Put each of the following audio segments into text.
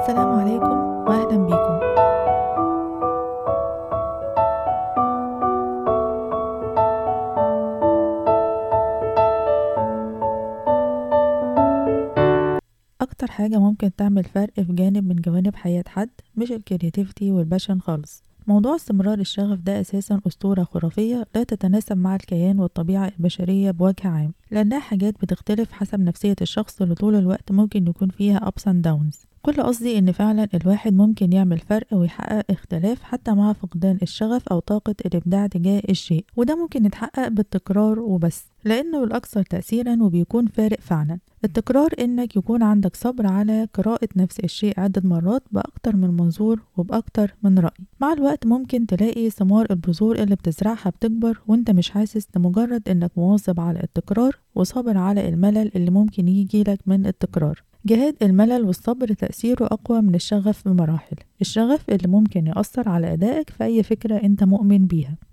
السلام عليكم وأهلا بيكم أكتر حاجة ممكن تعمل فرق في جانب من جوانب حياة حد مش ال creativity وال passion خالص. موضوع استمرار الشغف ده أساسا أسطورة خرافية لا تتناسب مع الكيان والطبيعة البشرية بوجه عام لأنها حاجات بتختلف حسب نفسية الشخص اللي طول الوقت ممكن يكون فيها ups and downs. كل قصدي إن فعلا الواحد ممكن يعمل فرق ويحقق اختلاف حتى مع فقدان الشغف أو طاقة الإبداع تجاه الشيء وده ممكن يتحقق بالتكرار وبس لأنه الأكثر تأثيرا وبيكون فارق فعلا. التكرار إنك يكون عندك صبر على قراءة نفس الشيء عدة مرات بأكتر من منظور وبأكتر من رأي. مع الوقت ممكن تلاقي ثمار البذور اللي بتزرعها بتكبر وأنت مش حاسس لمجرد إنك مواظب على التكرار وصابر على الملل اللي ممكن يجيلك من التكرار. جهاد الملل والصبر تأثيره أقوى من الشغف بمراحل. الشغف اللي ممكن يأثر على أدائك في أي فكرة أنت مؤمن بيها.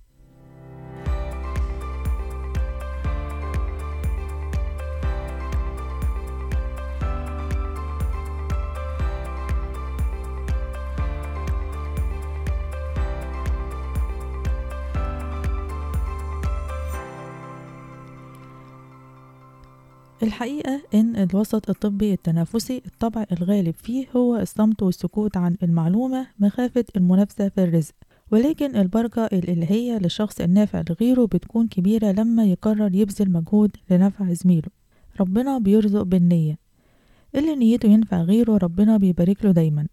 الحقيقة إن الوسط الطبي التنافسي الطبع الغالب فيه هو الصمت والسكوت عن المعلومة مخافة المنافسة في الرزق. ولكن البركة الإلهية للشخص النافع لغيره بتكون كبيرة لما يقرر يبذل مجهود لنفع زميله. ربنا بيرزق بالنية. اللي نيته ينفع غيره ربنا بيبارك له دايما.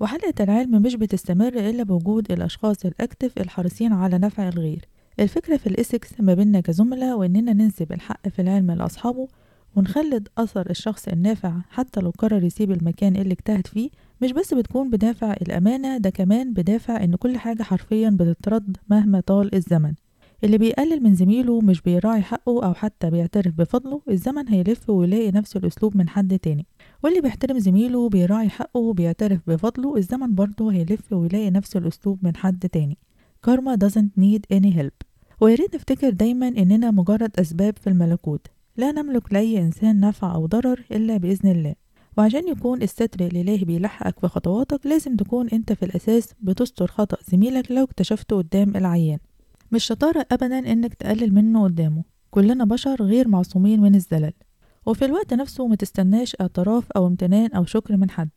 وحلقة العلم مش بتستمر إلا بوجود الأشخاص الأكتف الحريصين على نفع الغير. الفكرة في الإسكس ما بيننا كزملاء وإننا ننسب الحق في العلم لأصحابه ونخلد أثر الشخص النافع حتى لو قرر يسيب المكان اللي اجتهد فيه. مش بس بتكون بدافع الأمانة ده كمان بدافع إن كل حاجة حرفيا بتترد مهما طال الزمن. اللي بيقلل من زميله مش بيراعي حقه أو حتى بيعترف بفضله الزمن هيلف ويلاقي نفس الأسلوب من حد تاني. واللي بيحترم زميله بيراعي حقه وبيعترف بفضله الزمن برضه هيلف ويلاقي نفس الأسلوب من حد تاني. Karma doesn't need any help. وياريت نفتكر دايما إننا مجرد أسباب في الملكوت. لا نملك لأي إنسان نفع أو ضرر إلا بإذن الله. وعشان يكون الستر الإلهي بيلحقك في خطواتك لازم تكون أنت في الأساس بتستر خطأ زميلك لو اكتشفته قدام العيان. مش شطارة أبدا إنك تقلل منه قدامه. كلنا بشر غير معصومين من الزلل. وفي الوقت نفسه متستناش اعتراف أو امتنان أو شكر من حد.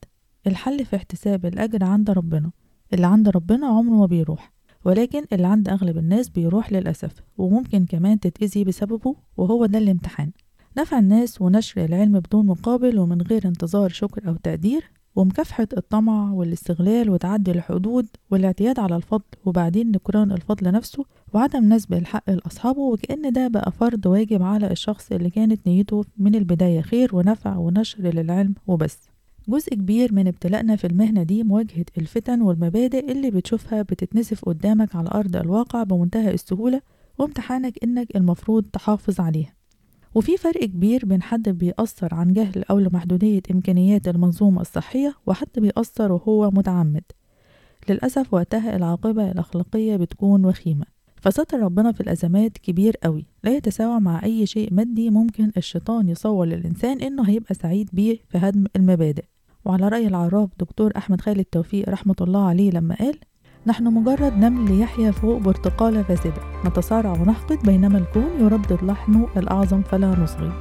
الحل في احتساب الأجر عند ربنا. اللي عند ربنا عمره ما بيروح. ولكن اللي عند أغلب الناس بيروح للأسف وممكن كمان تتأذي بسببه وهو ده الامتحان. نفع الناس ونشر العلم بدون مقابل ومن غير انتظار شكر أو تقدير ومكافحة الطمع والاستغلال وتعدي الحدود والاعتياد على الفضل وبعدين نكران الفضل نفسه وعدم نسب الحق لأصحابه وكأن ده بقى فرض واجب على الشخص اللي كانت نيته من البداية خير ونفع ونشر للعلم وبس. جزء كبير من ابتلائنا في المهنة دي مواجهة الفتن والمبادئ اللي بتشوفها بتتنسف قدامك على أرض الواقع بمنتهى السهولة وامتحانك إنك المفروض تحافظ عليها. وفي فرق كبير بين حد بيأثر عن جهل أو لمحدودية إمكانيات المنظومة الصحية وحد بيأثر وهو متعمد. للأسف وقتها العاقبة الأخلاقية بتكون وخيمة. فستر ربنا في الأزمات كبير قوي. لا يتساوى مع أي شيء مادي ممكن الشيطان يصور للإنسان إنه هيبقى سعيد بيه في هدم المبادئ. وعلى رأي العراف دكتور أحمد خالد توفيق رحمة الله عليه لما قال نحن مجرد نمل يحيا فوق برتقالة فاسدة نتصارع ونحقد بينما الكون يردد لحنه الأعظم فلا نصغي.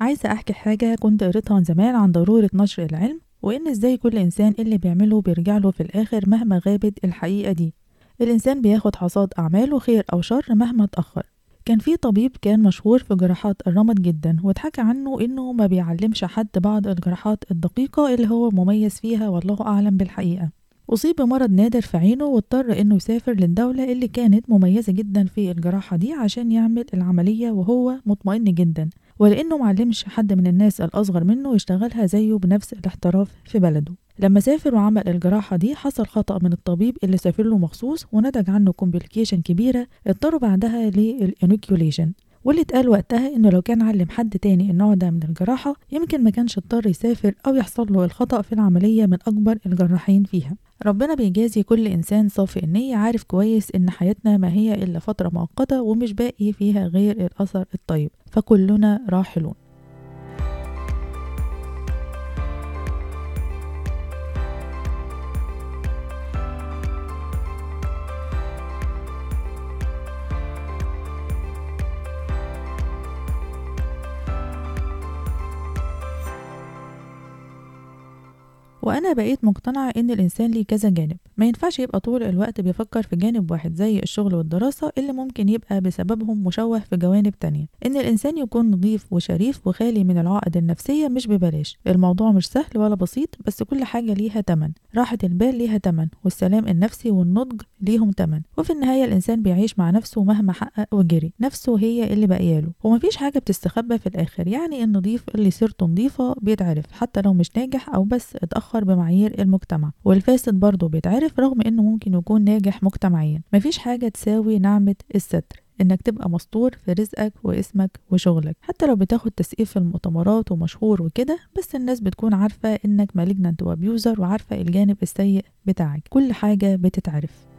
عايزة أحكي حاجة كنت قريتها من زمان عن ضرورة نشر العلم وإن إزاي كل إنسان اللي بيعمله بيرجع له في الآخر مهما غابت الحقيقة دي. الإنسان بياخد حصاد أعماله خير أو شر مهما اتأخر. كان في طبيب كان مشهور في جراحات الرمد جدا واتحكى عنه إنه ما بيعلمش حد بعض الجراحات الدقيقة اللي هو مميز فيها والله أعلم بالحقيقة. أصيب بمرض نادر في عينه واضطر إنه يسافر للدولة اللي كانت مميزة جدا في الجراحة دي عشان يعمل العملية وهو مطمئن جدا. ولأنه معلمش حد من الناس الأصغر منه يشتغلها زيه بنفس الاحتراف في بلده. لما سافر وعمل الجراحة دي حصل خطأ من الطبيب اللي سافر له مخصوص ونتج عنه complication كبيرة اضطروا بعدها لل enucleation واللي اتقال وقتها إنه لو كان علم حد تاني النوع ده من الجراحة يمكن ما كانش اضطر يسافر أو يحصل له الخطأ في العملية من أكبر الجراحين فيها. ربنا بيجازي كل إنسان صافي النية عارف كويس إن حياتنا ما هي إلا فترة مؤقتة ومش باقي فيها غير الأثر الطيب فكلنا راحلون. وأنا بقيت مقتنعة إن الإنسان ليه كذا جانب. ما ينفعش يبقى طول الوقت بيفكر في جانب واحد زي الشغل والدراسة اللي ممكن يبقى بسببهم مشوه في جوانب تانية. إن الإنسان يكون نظيف وشريف وخالي من العقد النفسية مش ببلاش. الموضوع مش سهل ولا بسيط بس كل حاجة ليها تمن. راحة البال ليها تمن والسلام النفسي والنضج ليهم تمن. وفي النهاية الإنسان بيعيش مع نفسه مهما حقق وجري. نفسه هي اللي باقياله ومفيش حاجة بتستخبى في الآخر. يعني النظيف اللي سيرته نظيفة بيتعرف حتى لو مش ناجح أو بس اتأخر. بمعايير المجتمع والفاسد برضه بيتعرف رغم إنه ممكن يكون ناجح مجتمعيا. مفيش حاجة تساوي نعمة الستر إنك تبقى مستور في رزقك واسمك وشغلك. حتى لو بتاخد تسقيف في المؤتمرات ومشهور وكده بس الناس بتكون عارفة إنك مالجنانت وابيوزر وعارفة الجانب السيء بتاعك. كل حاجة بتتعرف.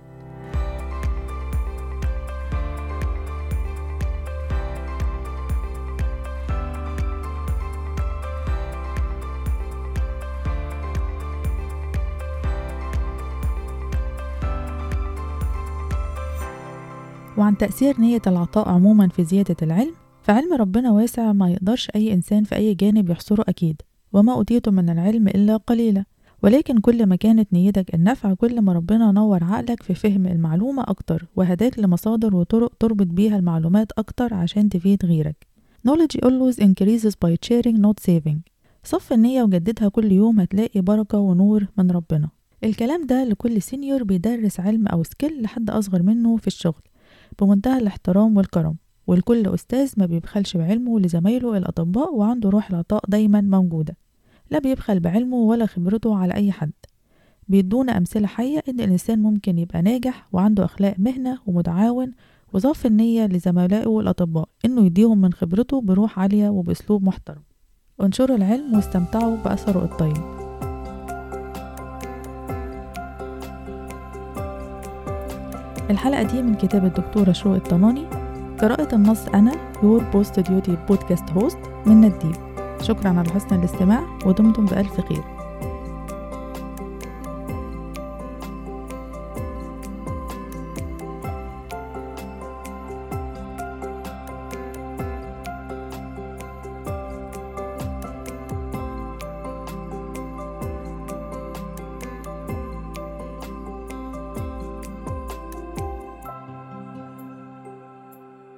وعن تأثير نية العطاء عموما في زيادة العلم فعلم ربنا واسع ما يقدرش أي إنسان في أي جانب يحصره أكيد وما أوتيتم من العلم إلا قليلا. ولكن كل ما كانت نيتك النفع كل ما ربنا نور عقلك في فهم المعلومة أكتر وهداك لمصادر وطرق تربط بيها المعلومات أكتر عشان تفيد غيرك. Knowledge always increases by sharing not saving. صف النية وجددها كل يوم هتلاقي بركة ونور من ربنا. الكلام ده لكل senior بيدرس علم أو skill لحد أصغر منه في الشغل. بمنتهى الاحترام والكرم والكل أستاذ ما بيبخلش بعلمه لزمايله الأطباء وعنده روح العطاء دايما موجودة لا بيبخل بعلمه ولا خبرته على أي حد. بيدونا أمثلة حية إن الإنسان ممكن يبقى ناجح وعنده أخلاق مهنة ومتعاون وصافي النية لزملائه الأطباء إنه يديهم من خبرته بروح عالية وبأسلوب محترم. انشروا العلم واستمتعوا بأثره الطيب. الحلقة دي من كتاب الدكتورة شروق الطناني قراءة النص أنا your post duty podcast host من نديب شكرا على حسن الاستماع ودمتم بألف خير.